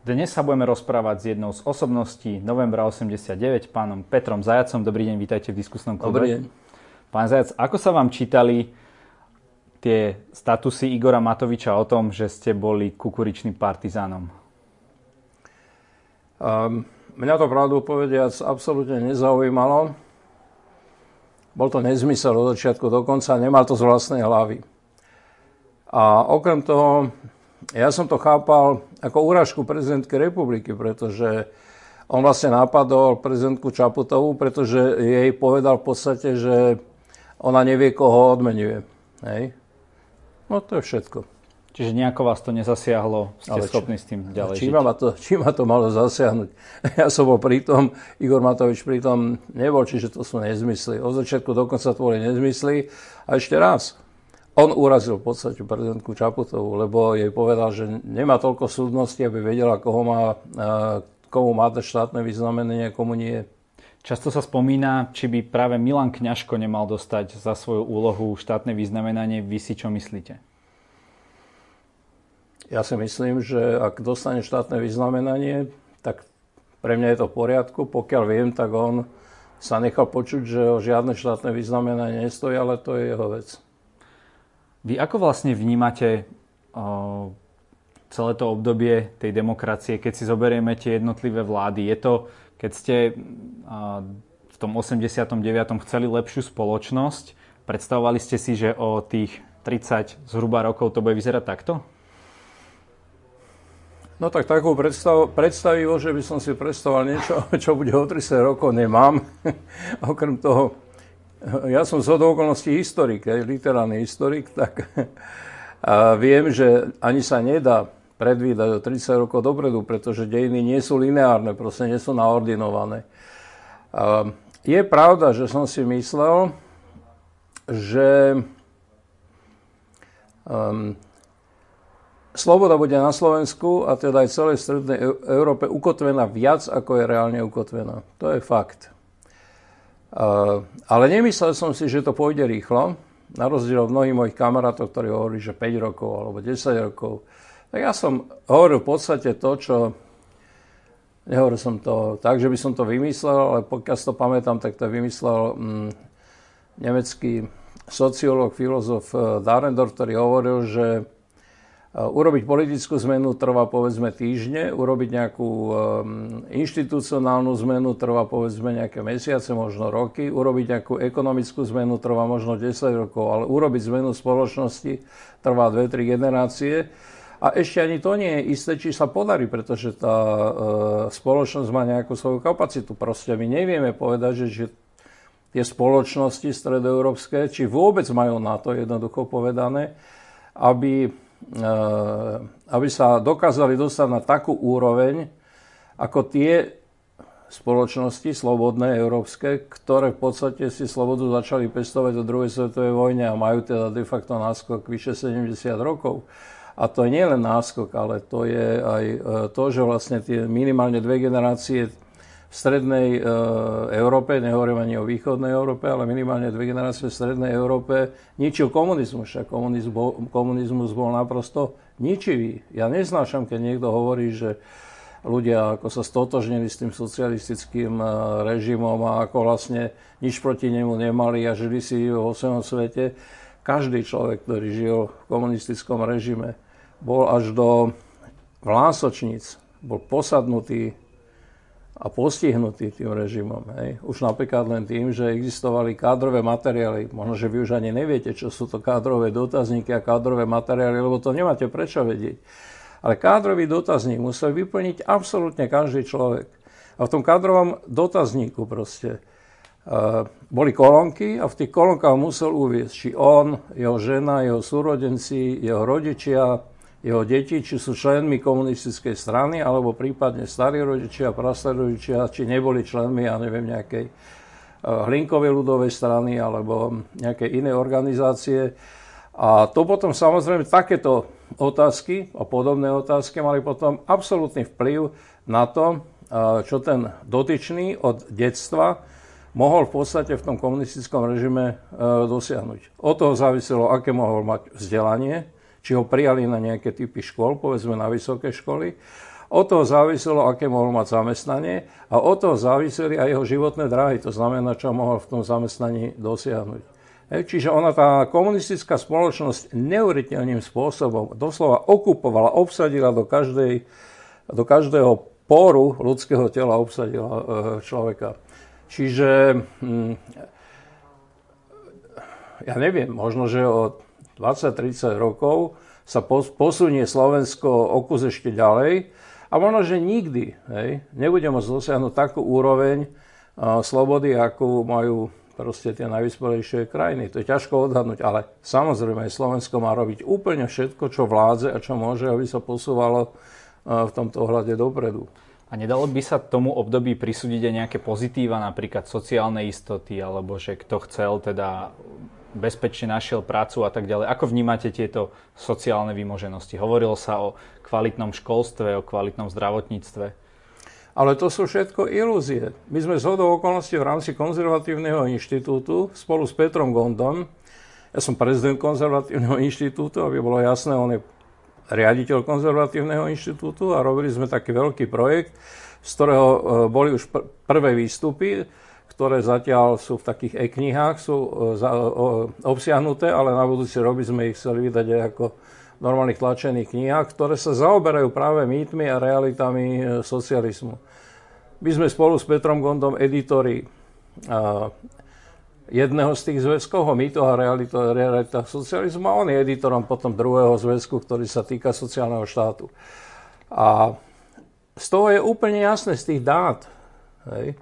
Dnes sa budeme rozprávať s jednou z osobností novembra 89, pánom Petrom Zajacom. Dobrý deň, vítajte v diskusnom klube. Dobrý deň. Pán Zajac, ako sa vám čítali tie statusy Igora Matoviča o tom, že ste boli kukuričným partizánom? Um, mňa to pravdu povediac absolútne nezaujímalo. Bol to nezmysel od začiatku do konca, nemal to z vlastnej hlavy. A okrem toho, ja som to chápal ako úražku prezidentky republiky, pretože on vlastne napadol prezidentku Čaputovú, pretože jej povedal v podstate, že ona nevie, koho odmenuje. Hej? No to je všetko. Čiže nejako vás to nezasiahlo, ste Ale schopní s tým ďalej či ma, to, či ma to malo zasiahnuť? Ja som bol pritom, Igor Matovič pritom nebol, čiže to sú nezmysly. Od začiatku dokonca to boli nezmysly. A ešte raz, on urazil v podstate prezidentku Čaputovú, lebo jej povedal, že nemá toľko súdnosti, aby vedela, koho má, komu má to štátne vyznamenanie, komu nie. Často sa spomína, či by práve Milan Kňažko nemal dostať za svoju úlohu štátne vyznamenanie. Vy si čo myslíte? Ja si myslím, že ak dostane štátne vyznamenanie, tak pre mňa je to v poriadku. Pokiaľ viem, tak on sa nechal počuť, že o žiadne štátne vyznamenanie nestojí, ale to je jeho vec. Vy ako vlastne vnímate o, celé to obdobie tej demokracie, keď si zoberieme tie jednotlivé vlády? Je to, keď ste o, v tom 89. chceli lepšiu spoločnosť, predstavovali ste si, že o tých 30 zhruba rokov to bude vyzerať takto? No tak takú predstav, predstavivo, že by som si predstavoval niečo, čo bude o 30 rokov, nemám. Okrem toho, ja som z okolností historik, literárny historik, tak a viem, že ani sa nedá predvídať o 30 rokov dopredu, pretože dejiny nie sú lineárne, proste nie sú naordinované. A je pravda, že som si myslel, že um, sloboda bude na Slovensku a teda aj celej strednej Európe ukotvená viac, ako je reálne ukotvená. To je fakt. Ale nemyslel som si, že to pôjde rýchlo, na rozdiel od mnohých mojich kamarátov, ktorí hovorili, že 5 rokov alebo 10 rokov. Tak ja som hovoril v podstate to, čo... Nehovoril som to tak, že by som to vymyslel, ale pokiaľ si to pamätám, tak to vymyslel mm, nemecký sociológ, filozof eh, Darendorf, ktorý hovoril, že Urobiť politickú zmenu trvá povedzme týždne, urobiť nejakú um, inštitucionálnu zmenu trvá povedzme nejaké mesiace, možno roky, urobiť nejakú ekonomickú zmenu trvá možno 10 rokov, ale urobiť zmenu spoločnosti trvá 2-3 generácie. A ešte ani to nie je isté, či sa podarí, pretože tá uh, spoločnosť má nejakú svoju kapacitu. Proste my nevieme povedať, že, že tie spoločnosti stredoeurópske, či vôbec majú na to jednoducho povedané, aby Eh, aby sa dokázali dostať na takú úroveň, ako tie spoločnosti slobodné, európske, ktoré v podstate si slobodu začali pestovať do druhej svetovej vojne a majú teda de facto náskok vyše 70 rokov. A to je nielen náskok, ale to je aj eh, to, že vlastne tie minimálne dve generácie v strednej e, Európe, nehovorím ani o východnej Európe, ale minimálne dve generácie v strednej Európe ničil komunizmus. Však komunizmus bol, komunizmus bol naprosto ničivý. Ja neznášam, keď niekto hovorí, že ľudia ako sa stotožnili s tým socialistickým e, režimom a ako vlastne nič proti nemu nemali a žili si vo svojom svete. Každý človek, ktorý žil v komunistickom režime, bol až do vlásočníc, bol posadnutý a postihnutí tým režimom. Hej. Už napríklad len tým, že existovali kádrové materiály. Možno, že vy už ani neviete, čo sú to kádrové dotazníky a kádrové materiály, lebo to nemáte prečo vedieť. Ale kádrový dotazník musel vyplniť absolútne každý človek. A v tom kádrovom dotazníku proste uh, boli kolónky a v tých kolónkach musel uviezť, či on, jeho žena, jeho súrodenci, jeho rodičia, jeho deti, či sú členmi komunistickej strany, alebo prípadne starí rodičia, prastarí rodičia, či neboli členmi, ja neviem, nejakej eh, hlinkovej ľudovej strany alebo nejaké iné organizácie. A to potom samozrejme takéto otázky a podobné otázky mali potom absolútny vplyv na to, eh, čo ten dotyčný od detstva mohol v podstate v tom komunistickom režime eh, dosiahnuť. Od toho záviselo, aké mohol mať vzdelanie, či ho prijali na nejaké typy škôl, povedzme na vysoké školy. Od toho záviselo, aké mohol mať zamestnanie a od toho záviseli aj jeho životné dráhy, to znamená, čo mohol v tom zamestnaní dosiahnuť. Čiže ona, tá komunistická spoločnosť neuveriteľným spôsobom doslova okupovala, obsadila do, každej, do každého poru ľudského tela obsadila e, človeka. Čiže hm, ja neviem, možno, že o 20-30 rokov sa posunie Slovensko o kus ešte ďalej a možno, že nikdy hej, nebude môcť dosiahnuť takú úroveň uh, slobody, akú majú proste tie najvyspelejšie krajiny. To je ťažko odhadnúť, ale samozrejme Slovensko má robiť úplne všetko, čo vládze a čo môže, aby sa posúvalo v tomto ohľade dopredu. A nedalo by sa tomu období prisúdiť aj nejaké pozitíva, napríklad sociálne istoty, alebo že kto chcel teda bezpečne našiel prácu a tak ďalej. Ako vnímate tieto sociálne vymoženosti? Hovorilo sa o kvalitnom školstve, o kvalitnom zdravotníctve. Ale to sú všetko ilúzie. My sme z hodou okolností v rámci konzervatívneho inštitútu spolu s Petrom Gondom, ja som prezident konzervatívneho inštitútu, aby bolo jasné, on je riaditeľ konzervatívneho inštitútu a robili sme taký veľký projekt, z ktorého e, boli už pr- prvé výstupy, ktoré zatiaľ sú v takých e-knihách, sú e, obsiahnuté, ale na budúci rok by sme ich chceli vydať aj ako normálnych tlačených knihách, ktoré sa zaoberajú práve mýtmi a realitami e, socializmu. My sme spolu s Petrom Gondom editori jedného z tých zväzkov, mýto a realita, realita socializmu a on je editorom potom druhého zväzku, ktorý sa týka sociálneho štátu. A z toho je úplne jasné, z tých dát, hej,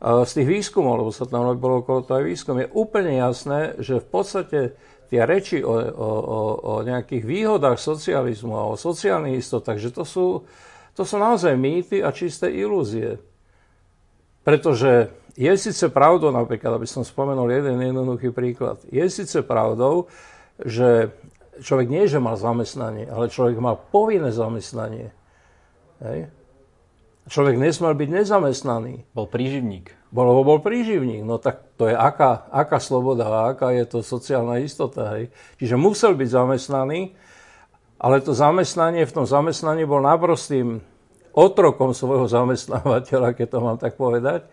z tých výskumov, lebo sa tam bolo okolo toho aj výskum, je úplne jasné, že v podstate tie reči o, o, o, o nejakých výhodách socializmu a o sociálnych istotách, že to sú, to sú naozaj mýty a čisté ilúzie. Pretože je síce pravdou, napríklad, aby som spomenul jeden jednoduchý príklad, je síce pravdou, že človek nie, že mal zamestnanie, ale človek mal povinné zamestnanie. Hej? Človek nesmal byť nezamestnaný. Bol príživník. Bol, bol príživník. No tak to je aká, aká sloboda a aká je to sociálna istota. Hej. Čiže musel byť zamestnaný, ale to zamestnanie, v tom zamestnaní bol naprostým otrokom svojho zamestnávateľa, keď to mám tak povedať.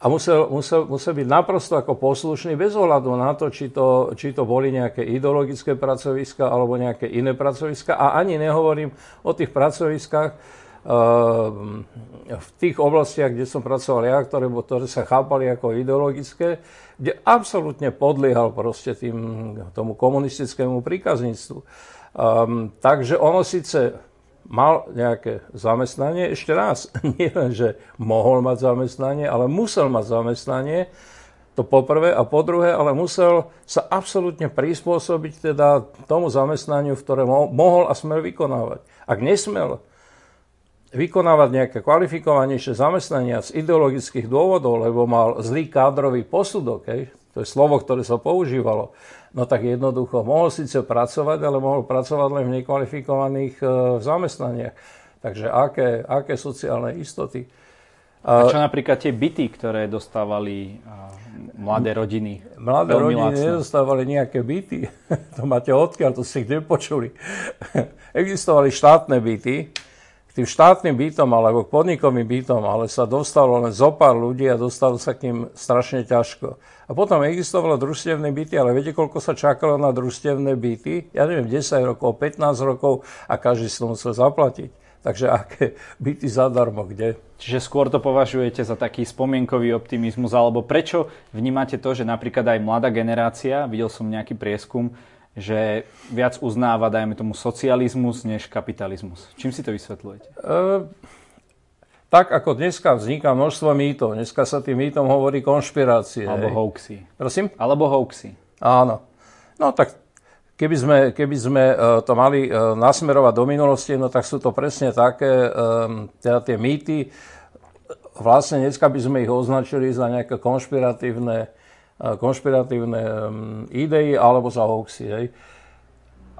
A musel, musel, musel byť naprosto ako poslušný bez ohľadu na to či, to, či to boli nejaké ideologické pracoviska alebo nejaké iné pracoviska. A ani nehovorím o tých pracoviskách, v tých oblastiach, kde som pracoval ja, ktoré, ktoré sa chápali ako ideologické, kde absolútne podliehal proste tým, tomu komunistickému príkazníctvu. Um, takže ono síce mal nejaké zamestnanie, ešte raz, nie len, že mohol mať zamestnanie, ale musel mať zamestnanie, to po prvé, a po druhé, ale musel sa absolútne prispôsobiť teda tomu zamestnaniu, v ktoré mohol a smel vykonávať. Ak nesmel, vykonávať nejaké kvalifikovanejšie zamestnania z ideologických dôvodov, lebo mal zlý kádrový posudok, hej, to je slovo, ktoré sa používalo, no tak jednoducho mohol síce pracovať, ale mohol pracovať len v nekvalifikovaných e, zamestnaniach. Takže aké, aké sociálne istoty. A čo napríklad tie byty, ktoré dostávali mladé rodiny? Mladé rodiny lacno. nedostávali nejaké byty. to máte odkiaľ, to si ich nepočuli. Existovali štátne byty, k tým štátnym bytom alebo k podnikovým bytom, ale sa dostalo len zo pár ľudí a dostalo sa k ním strašne ťažko. A potom existovalo družstevné byty, ale viete, koľko sa čakalo na družstevné byty? Ja neviem, 10 rokov, 15 rokov a každý si to musel zaplatiť. Takže aké byty zadarmo, kde? Čiže skôr to považujete za taký spomienkový optimizmus, alebo prečo vnímate to, že napríklad aj mladá generácia, videl som nejaký prieskum, že viac uznáva, dajme tomu, socializmus než kapitalizmus. Čím si to vysvetľujete? E, tak ako dneska vzniká množstvo mýtov, dneska sa tým mýtom hovorí konšpirácie. Alebo hoaxy. Prosím? Alebo hoaxy. Áno. No tak keby sme, keby sme to mali nasmerovať do minulosti, no tak sú to presne také, teda tie mýty, vlastne dneska by sme ich označili za nejaké konšpiratívne konšpiratívne idei alebo za hoaxy. Hej.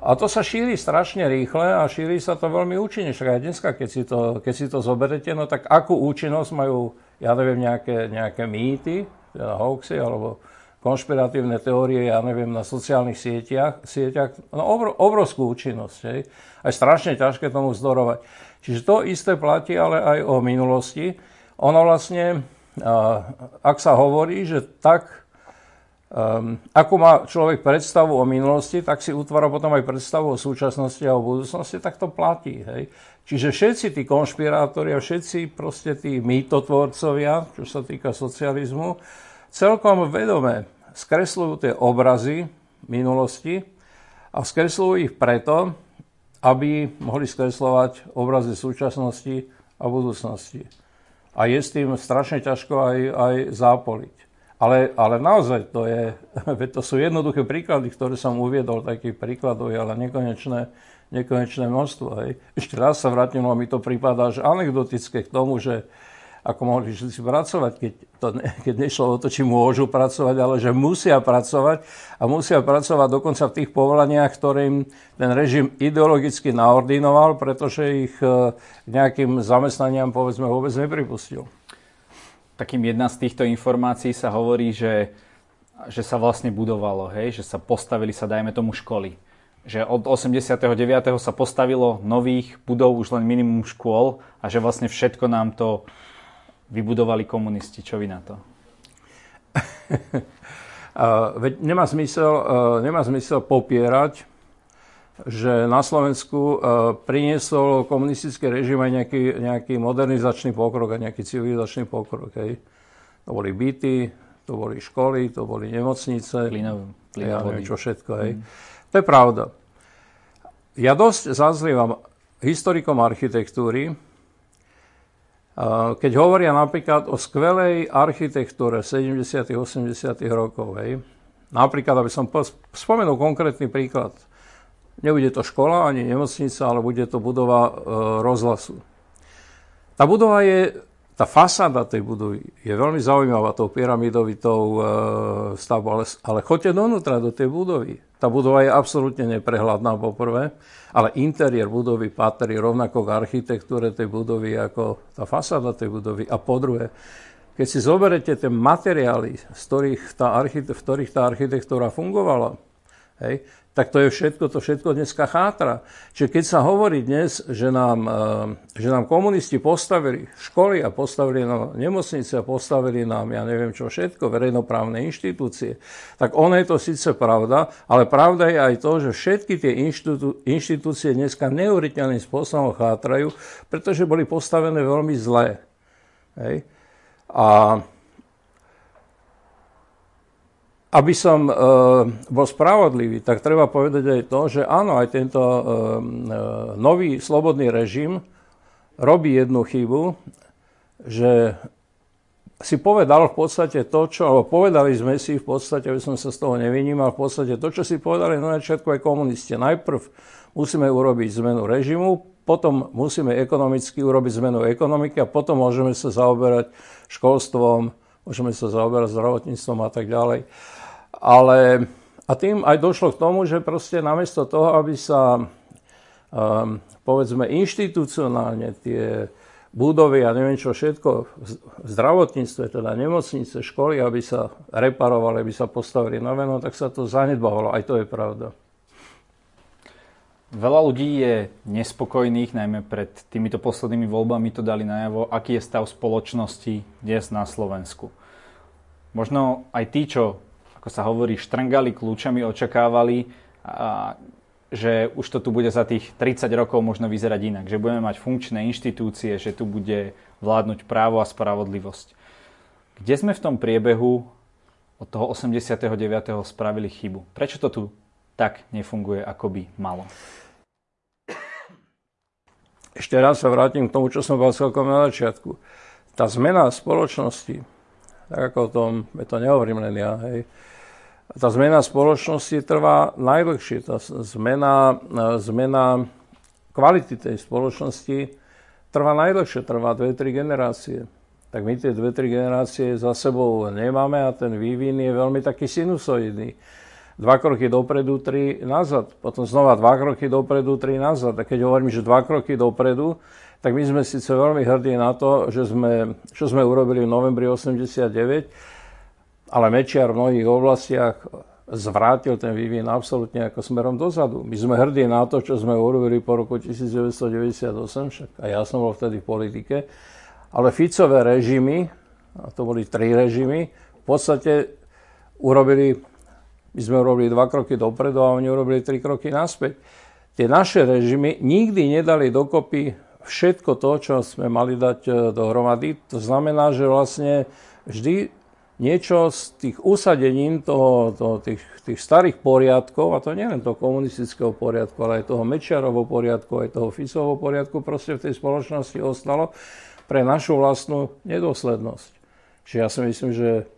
A to sa šíri strašne rýchle a šíri sa to veľmi účinne. Však aj dneska, keď si, to, keď si to zoberete, no tak akú účinnosť majú, ja neviem, nejaké, nejaké mýty, teda hoaxy alebo konšpiratívne teórie, ja neviem, na sociálnych sieťach, sieťach no obr, obrovskú účinnosť. Hej. Aj strašne ťažké tomu vzdorovať. Čiže to isté platí ale aj o minulosti. Ono vlastne, ak sa hovorí, že tak, um, ako má človek predstavu o minulosti, tak si utvára potom aj predstavu o súčasnosti a o budúcnosti, tak to platí. Hej. Čiže všetci tí konšpirátori a všetci proste tí mýtotvorcovia, čo sa týka socializmu, celkom vedome skresľujú tie obrazy minulosti a skresľujú ich preto, aby mohli skresľovať obrazy súčasnosti a budúcnosti. A je s tým strašne ťažko aj, aj zápoliť. Ale, ale naozaj to je, to sú jednoduché príklady, ktoré som uviedol, takých príkladov ale nekonečné, nekonečné množstvo. Hej. Ešte raz sa vrátim, no mi to prípada až anekdotické k tomu, že ako mohli všetci pracovať, keď, to, keď nešlo o to, či môžu pracovať, ale že musia pracovať a musia pracovať dokonca v tých povolaniach, ktorým ten režim ideologicky naordinoval, pretože ich e, nejakým zamestnaniam povedzme vôbec nepripustil. Takým jedna z týchto informácií sa hovorí, že, že sa vlastne budovalo, hej? že sa postavili sa, dajme tomu, školy že od 89. sa postavilo nových budov už len minimum škôl a že vlastne všetko nám to vybudovali komunisti. Čo vy na to? Veď nemá zmysel, nemá zmysel popierať, že na Slovensku priniesol komunistický režim aj nejaký, nejaký modernizačný pokrok a nejaký civilizačný pokrok. Hej. To boli byty, to boli školy, to boli nemocnice. Plynov, ja neviem čo všetko. Hej. Mm. To je pravda. Ja dosť zazlievam historikom architektúry, keď hovoria napríklad o skvelej architektúre 70. 80. rokov, hej, napríklad, aby som spomenul konkrétny príklad, nebude to škola ani nemocnica, ale bude to budova e, rozhlasu. Tá budova je, tá fasáda tej budovy je veľmi zaujímavá tou pyramidovitou e, stavbou, ale, ale choďte donútra do tej budovy. Tá budova je absolútne neprehľadná poprvé. Ale interiér budovy patrí rovnako k architektúre tej budovy ako tá fasáda tej budovy. A po druhé, keď si zoberete tie materiály, z ktorých tá, archite- v ktorých tá architektúra fungovala, hej, tak to je všetko, to všetko dneska chátra. Čiže keď sa hovorí dnes, že nám, eh, že nám komunisti postavili školy a postavili nám nemocnice a postavili nám, ja neviem čo všetko, verejnoprávne inštitúcie, tak ono je to síce pravda, ale pravda je aj to, že všetky tie inštitú, inštitúcie dneska neuveriteľným spôsobom chátrajú, pretože boli postavené veľmi zlé. Hej? A aby som e, bol spravodlivý, tak treba povedať aj to, že áno, aj tento e, e, nový slobodný režim robí jednu chybu, že si povedal v podstate to, čo, alebo povedali sme si v podstate, aby som sa z toho nevynímal, v podstate to, čo si povedali na začiatku aj komunisti. Najprv musíme urobiť zmenu režimu, potom musíme ekonomicky urobiť zmenu ekonomiky a potom môžeme sa zaoberať školstvom, môžeme sa zaoberať zdravotníctvom a tak ďalej. Ale a tým aj došlo k tomu, že proste namiesto toho, aby sa um, povedzme inštitucionálne tie budovy a neviem čo všetko v zdravotníctve, teda nemocnice, školy, aby sa reparovali, aby sa postavili nové, no tak sa to zanedbávalo. Aj to je pravda. Veľa ľudí je nespokojných, najmä pred týmito poslednými voľbami to dali najavo, aký je stav spoločnosti dnes na Slovensku. Možno aj tí, čo ako sa hovorí, štrngali kľúčami, očakávali, a, že už to tu bude za tých 30 rokov možno vyzerať inak, že budeme mať funkčné inštitúcie, že tu bude vládnuť právo a spravodlivosť. Kde sme v tom priebehu od toho 89. spravili chybu? Prečo to tu tak nefunguje, ako by malo? Ešte raz sa vrátim k tomu, čo som bol celkom na začiatku. Tá zmena spoločnosti, tak ako o tom, to nehovorím len ja, hej, tá zmena spoločnosti trvá najdlhšie. Tá zmena, zmena kvality tej spoločnosti trvá najdlhšie, trvá 2-3 generácie. Tak my tie 2-3 generácie za sebou nemáme a ten vývin je veľmi taký sinusoidný. Dva kroky dopredu, tri nazad. Potom znova dva kroky dopredu, tri nazad. A keď hovorím, že dva kroky dopredu, tak my sme síce veľmi hrdí na to, že sme, čo sme urobili v novembri 89, ale Mečiar v mnohých oblastiach zvrátil ten vývin absolútne ako smerom dozadu. My sme hrdí na to, čo sme urobili po roku 1998, však a ja som bol vtedy v politike, ale Ficové režimy, a to boli tri režimy, v podstate urobili, my sme urobili dva kroky dopredu a oni urobili tri kroky naspäť. Tie naše režimy nikdy nedali dokopy všetko to, čo sme mali dať e, dohromady. To znamená, že vlastne vždy niečo z tých usadením toho, toho, tých, tých starých poriadkov, a to nie len toho komunistického poriadku, ale aj toho Mečiarovho poriadku, aj toho Ficovho poriadku, proste v tej spoločnosti ostalo pre našu vlastnú nedôslednosť. Čiže ja si myslím, že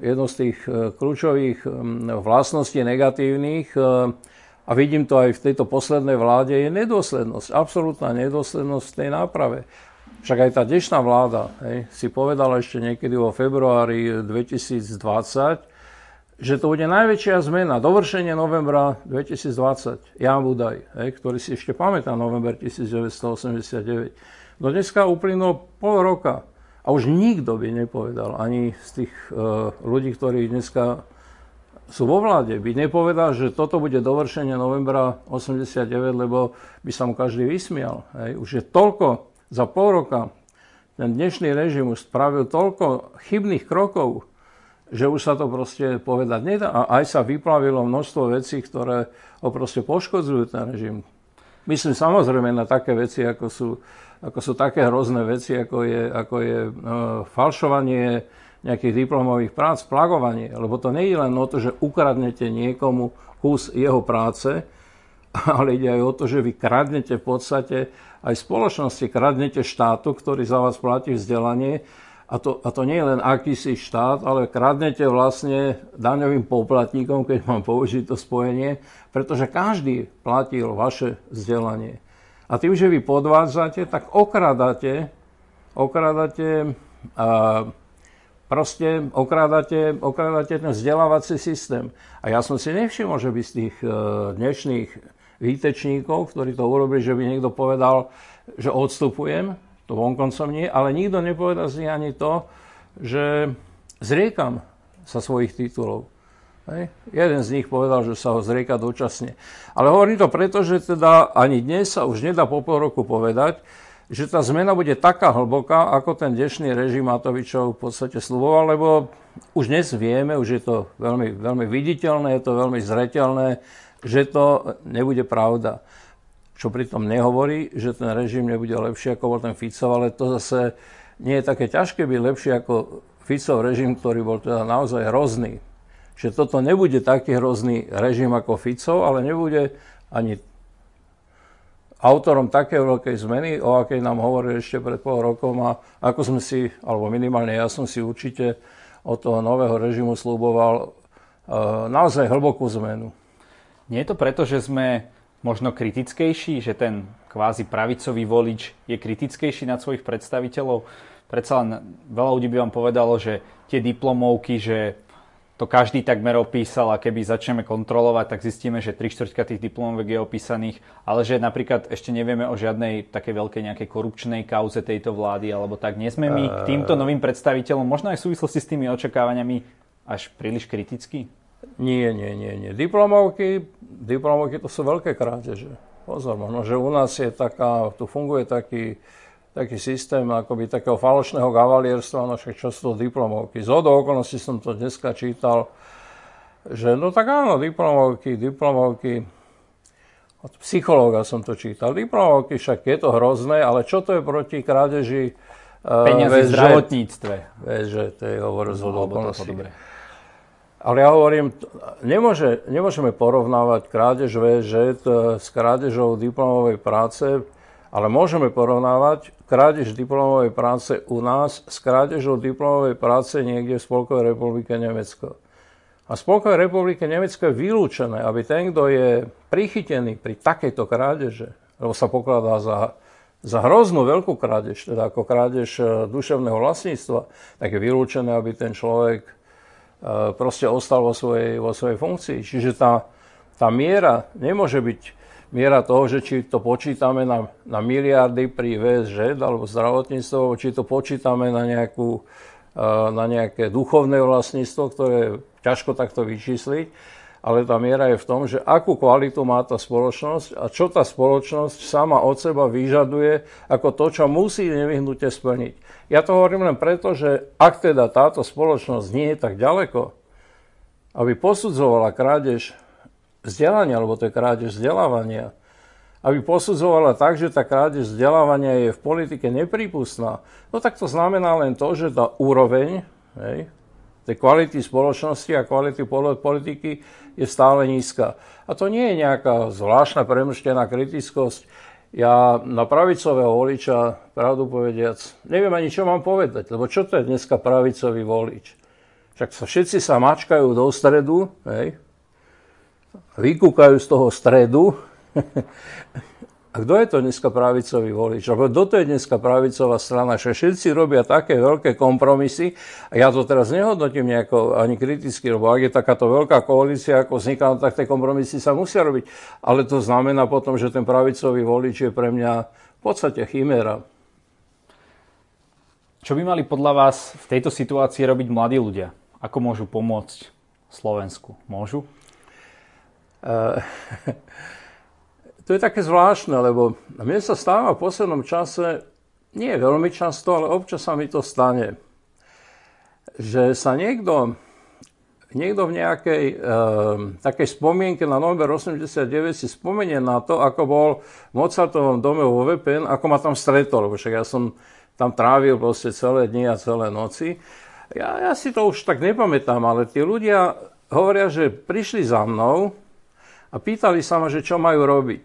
jedno z tých e, kľúčových vlastností negatívnych, e, a vidím to aj v tejto poslednej vláde, je nedôslednosť, absolútna nedôslednosť v tej náprave. Však aj tá dnešná vláda hej, si povedala ešte niekedy vo februári 2020, že to bude najväčšia zmena, dovršenie novembra 2020. Jan Budaj, hej, ktorý si ešte pamätá november 1989. Do dneska uplynulo pol roka a už nikto by nepovedal, ani z tých uh, ľudí, ktorí dneska sú vo vláde, by nepovedal, že toto bude dovršenie novembra 89, lebo by sa mu každý vysmial. Hej. Už je toľko za pol roka ten dnešný režim už spravil toľko chybných krokov, že už sa to proste povedať nedá. A aj sa vyplavilo množstvo vecí, ktoré ho proste poškodzujú ten režim. Myslím samozrejme na také veci, ako sú, ako sú také hrozné veci, ako je, ako je uh, falšovanie nejakých diplomových prác, plagovanie. Lebo to nie je len o to, že ukradnete niekomu kus jeho práce, ale ide aj o to, že vy kradnete v podstate aj spoločnosti, kradnete štátu, ktorý za vás platí vzdelanie. A to, a to nie je len akýsi štát, ale kradnete vlastne daňovým poplatníkom, keď mám použiť to spojenie, pretože každý platil vaše vzdelanie. A tým, že vy podvádzate, tak okradate, okradate a proste okrádate, okrádate ten vzdelávací systém. A ja som si nevšimol, že by z tých e, dnešných výtečníkov, ktorí to urobili, že by niekto povedal, že odstupujem, to vonkoncom nie, ale nikto nepovedal z ani to, že zriekam sa svojich titulov. Hej. Jeden z nich povedal, že sa ho zrieka dočasne. Ale hovorím to preto, že teda ani dnes sa už nedá po pol roku povedať, že tá zmena bude taká hlboká, ako ten dnešný režim Matovičov v podstate sluboval, lebo už dnes vieme, už je to veľmi, veľmi viditeľné, je to veľmi zreteľné, že to nebude pravda. Čo pritom nehovorí, že ten režim nebude lepší ako bol ten Ficov, ale to zase nie je také ťažké byť lepší ako Ficov režim, ktorý bol teda naozaj hrozný. Že toto nebude taký hrozný režim ako Ficov, ale nebude ani autorom také veľkej zmeny, o akej nám hovorili ešte pred pol rokom a ako sme si, alebo minimálne ja som si určite od toho nového režimu slúboval uh, naozaj hlbokú zmenu. Nie je to preto, že sme možno kritickejší, že ten kvázi pravicový volič je kritickejší nad svojich predstaviteľov? Predsa len veľa ľudí by vám povedalo, že tie diplomovky, že to každý takmer opísal a keby začneme kontrolovať, tak zistíme, že 3 čtvrtka tých diplomovek je opísaných, ale že napríklad ešte nevieme o žiadnej také veľkej nejakej korupčnej kauze tejto vlády, alebo tak. Nie sme my k týmto novým predstaviteľom, možno aj v súvislosti s tými očakávaniami, až príliš kritickí? Nie, nie, nie, nie. Diplomovky, diplomovky to sú veľké krádeže. Pozor, možno, že u nás je taká, tu funguje taký, taký systém akoby takého falošného gavalierstva, no však čo sú to diplomovky. Z okolností som to dneska čítal, že no tak áno, diplomovky, diplomovky, od psychológa som to čítal. Diplomovky však je to hrozné, ale čo to je proti krádeži Peniazy v zdravotníctve. Vieš, že to je hovor z no. Ale ja hovorím, nemôže, nemôžeme porovnávať krádež VŽ s krádežou diplomovej práce, ale môžeme porovnávať krádež diplomovej práce u nás s krádežou diplomovej práce niekde v Spolkovej republike Nemecko. A v Spolkovej republike Nemecko je vylúčené, aby ten, kto je prichytený pri takejto krádeže, lebo sa pokladá za, za hroznú veľkú krádež, teda ako krádež eh, duševného vlastníctva, tak je vylúčené, aby ten človek E, proste ostal vo svojej, vo svojej funkcii. Čiže tá, tá miera nemôže byť miera toho, že či to počítame na, na miliardy pri VSŽ alebo zdravotníctvo, či to počítame na, nejakú, e, na nejaké duchovné vlastníctvo, ktoré ťažko takto vyčísliť ale tá miera je v tom, že akú kvalitu má tá spoločnosť a čo tá spoločnosť sama od seba vyžaduje ako to, čo musí nevyhnutne splniť. Ja to hovorím len preto, že ak teda táto spoločnosť nie je tak ďaleko, aby posudzovala krádež vzdelania, alebo to je krádež vzdelávania, aby posudzovala tak, že tá krádež vzdelávania je v politike neprípustná, no tak to znamená len to, že tá úroveň hej, tej kvality spoločnosti a kvality politiky je stále nízka. A to nie je nejaká zvláštna premrštená kritickosť. Ja na pravicového voliča, pravdu povediac, neviem ani, čo mám povedať, lebo čo to je dneska pravicový volič? Však sa všetci sa mačkajú do stredu, hej? Vykúkajú z toho stredu A kto je to dneska pravicový volič? Lebo kto to je dneska pravicová strana? Že všetci robia také veľké kompromisy a ja to teraz nehodnotím nejako ani kriticky, lebo ak je takáto veľká koalícia, ako vzniká, no tak tie kompromisy sa musia robiť. Ale to znamená potom, že ten pravicový volič je pre mňa v podstate chimera. Čo by mali podľa vás v tejto situácii robiť mladí ľudia? Ako môžu pomôcť Slovensku? Môžu? Uh, to je také zvláštne, lebo mne sa stáva v poslednom čase, nie veľmi často, ale občas sa mi to stane, že sa niekto, niekto v nejakej e, takej spomienke na november 89 si spomenie na to, ako bol v Mozartovom dome vo VPN, ako ma tam stretol, lebo však ja som tam trávil proste celé dni a celé noci. Ja, ja si to už tak nepamätám, ale tí ľudia hovoria, že prišli za mnou a pýtali sa ma, že čo majú robiť.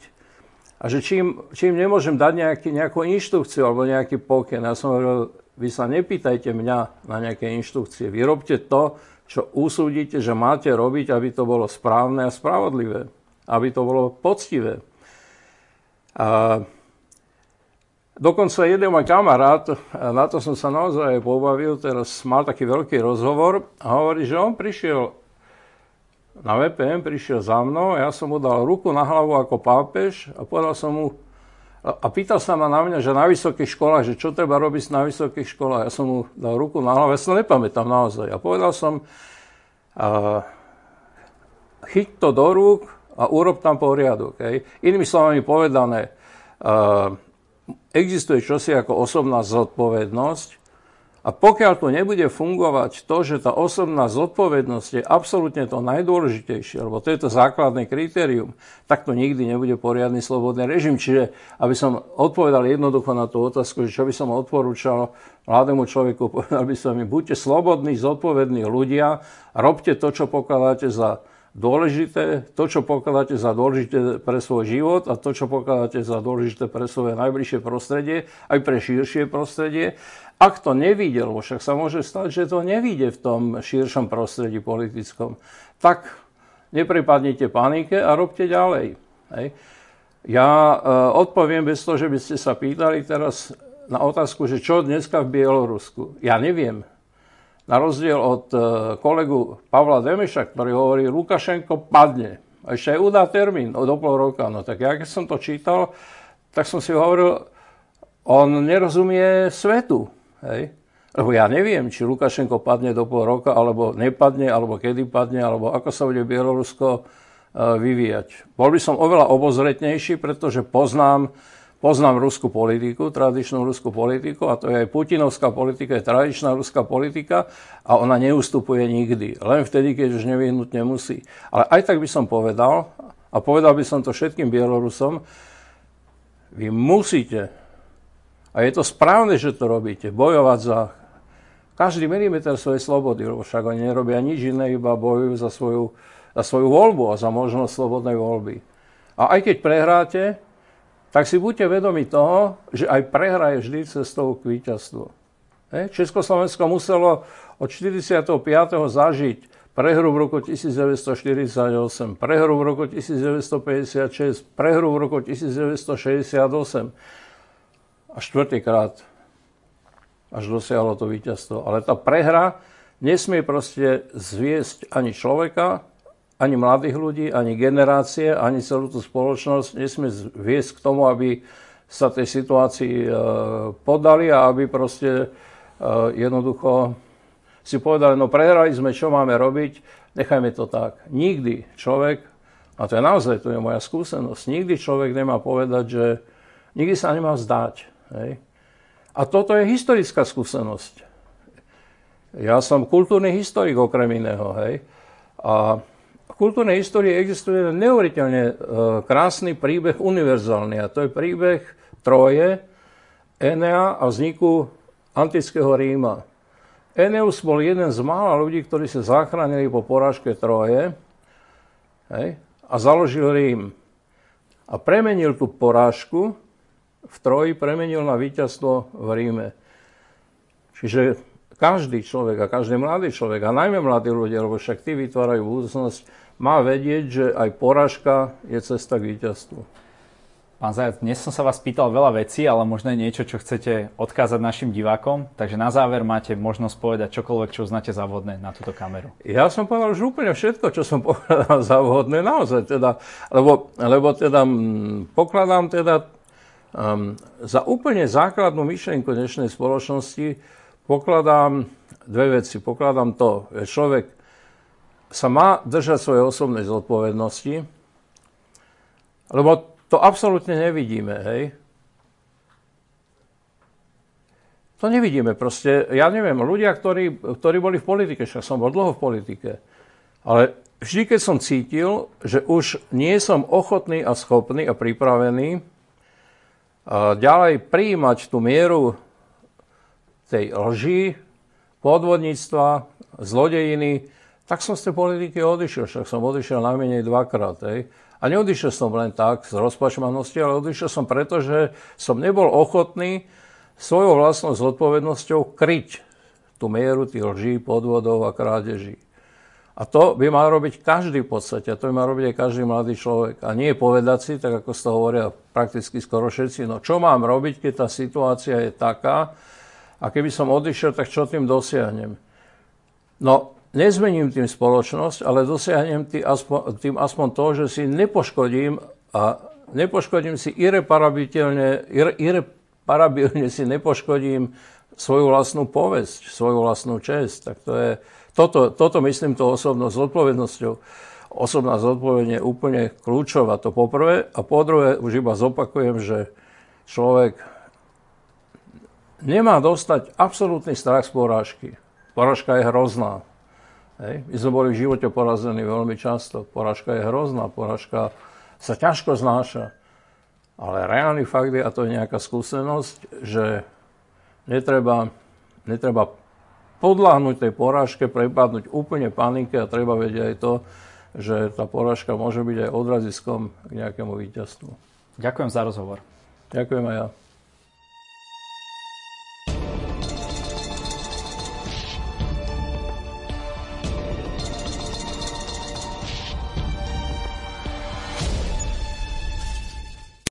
A že čím, čím nemôžem dať nejaký, nejakú inštrukciu alebo nejaký pokyn. Ja som hovoril, vy sa nepýtajte mňa na nejaké inštrukcie. Vy robte to, čo usúdite, že máte robiť, aby to bolo správne a spravodlivé. Aby to bolo poctivé. A dokonca jeden môj kamarát, na to som sa naozaj pobavil, teraz mal taký veľký rozhovor a hovorí, že on prišiel na VPN, prišiel za mnou, ja som mu dal ruku na hlavu ako pápež a povedal som mu, a pýtal sa ma na mňa, že na vysokých školách, že čo treba robiť na vysokých školách. Ja som mu dal ruku na hlavu, ja sa nepamätám naozaj. A povedal som, uh, chyť to do rúk a urob tam poriadok. Hej. Inými slovami povedané, uh, existuje čosi ako osobná zodpovednosť, a pokiaľ to nebude fungovať to, že tá osobná zodpovednosť je absolútne to najdôležitejšie, lebo to je to základné kritérium, tak to nikdy nebude poriadny slobodný režim. Čiže, aby som odpovedal jednoducho na tú otázku, že čo by som odporúčal mladému človeku, povedal by som im, buďte slobodní, zodpovední ľudia, robte to, čo pokladáte za dôležité, to, čo pokladáte za dôležité pre svoj život a to, čo pokladáte za dôležité pre svoje najbližšie prostredie, aj pre širšie prostredie. Ak to nevidel, však sa môže stať, že to nevíde v tom širšom prostredí politickom, tak neprepadnite panike a robte ďalej. Hej. Ja e, odpoviem bez toho, že by ste sa pýtali teraz na otázku, že čo dneska v Bielorusku. Ja neviem. Na rozdiel od e, kolegu Pavla Demeša, ktorý hovorí, Lukašenko padne. A ešte aj udá termín do pol roka. No tak ja keď som to čítal, tak som si hovoril, on nerozumie svetu. Hej? Lebo ja neviem, či Lukašenko padne do pol roka, alebo nepadne, alebo kedy padne, alebo ako sa bude Bielorusko e, vyvíjať. Bol by som oveľa obozretnejší, pretože poznám, poznám ruskú politiku, tradičnú ruskú politiku, a to je aj putinovská politika, je tradičná ruská politika a ona neustupuje nikdy. Len vtedy, keď už nevyhnutne musí. Ale aj tak by som povedal, a povedal by som to všetkým Bielorusom, vy musíte a je to správne, že to robíte. Bojovať za každý milimeter svojej slobody, lebo však oni nerobia nič iné, iba bojujú za svoju, za svoju voľbu a za možnosť slobodnej voľby. A aj keď prehráte, tak si buďte vedomi toho, že aj prehra je vždy cestou k víťazstvu. Československo muselo od 45. zažiť prehru v roku 1948, prehru v roku 1956, prehru v roku 1968 a štvrtýkrát až dosiahlo to víťazstvo. Ale tá prehra nesmie proste zviesť ani človeka, ani mladých ľudí, ani generácie, ani celú tú spoločnosť nesmie viesť k tomu, aby sa tej situácii e, podali a aby proste e, jednoducho si povedali, no prehrali sme, čo máme robiť, nechajme to tak. Nikdy človek, a to je naozaj, to je moja skúsenosť, nikdy človek nemá povedať, že nikdy sa nemá vzdať. Hej? A toto je historická skúsenosť. Ja som kultúrny historik okrem iného. Hej? A v kultúrnej histórii existuje neuveriteľne e, krásny príbeh univerzálny a to je príbeh Troje, Enea a vzniku antického Ríma. Eneus bol jeden z mála ľudí, ktorí sa zachránili po porážke Troje hej, a založil Rím. A premenil tú porážku v Troji, premenil na víťazstvo v Ríme. Čiže každý človek a každý mladý človek, a najmä mladí ľudia, lebo však tí vytvárajú budúcnosť, má vedieť, že aj porážka je cesta k víťazstvu. Pán Zajac, dnes som sa vás pýtal veľa vecí, ale možno niečo, čo chcete odkázať našim divákom. Takže na záver máte možnosť povedať čokoľvek, čo uznáte za vhodné na túto kameru. Ja som povedal už úplne všetko, čo som povedal za vhodné naozaj. Teda, lebo, lebo teda m, pokladám teda um, za úplne základnú myšlienku dnešnej spoločnosti pokladám dve veci. Pokladám to, že človek sa má držať svoje osobnej zodpovednosti, lebo to absolútne nevidíme, hej. To nevidíme proste. Ja neviem, ľudia, ktorí, ktorí boli v politike, však som bol dlho v politike, ale vždy, keď som cítil, že už nie som ochotný a schopný a pripravený ďalej prijímať tú mieru tej lži, podvodníctva, zlodejiny, tak som z tej politiky odišiel. Však som odišiel najmenej dvakrát. Hej. A neodišiel som len tak z rozpačmanosti, ale odišiel som preto, že som nebol ochotný svojou vlastnou zodpovednosťou kryť tú mieru tých lží, podvodov a krádeží. A to by mal robiť každý v podstate, to by mal robiť aj každý mladý človek. A nie povedať si, tak ako to hovoria prakticky skoro všetci, no čo mám robiť, keď tá situácia je taká, a keby som odišiel, tak čo tým dosiahnem? No, nezmením tým spoločnosť, ale dosiahnem tým aspoň, tým aspoň to, že si nepoškodím a nepoškodím si irreparabilne, irreparabilne si nepoškodím svoju vlastnú povesť, svoju vlastnú čest. Tak to je, toto, toto myslím to osobnou zodpovednosťou. Osobná zodpovedenie je úplne kľúčová, to poprvé. A po druhé, už iba zopakujem, že človek nemá dostať absolútny strach z porážky. Porážka je hrozná. Hej. My sme boli v živote porazení veľmi často. Poražka je hrozná, poražka sa ťažko znáša. Ale reálny fakt je, a to je nejaká skúsenosť, že netreba, netreba podláhnuť tej porážke, prepadnúť úplne panike a treba vedieť aj to, že tá porážka môže byť aj odraziskom k nejakému víťazstvu. Ďakujem za rozhovor. Ďakujem aj ja.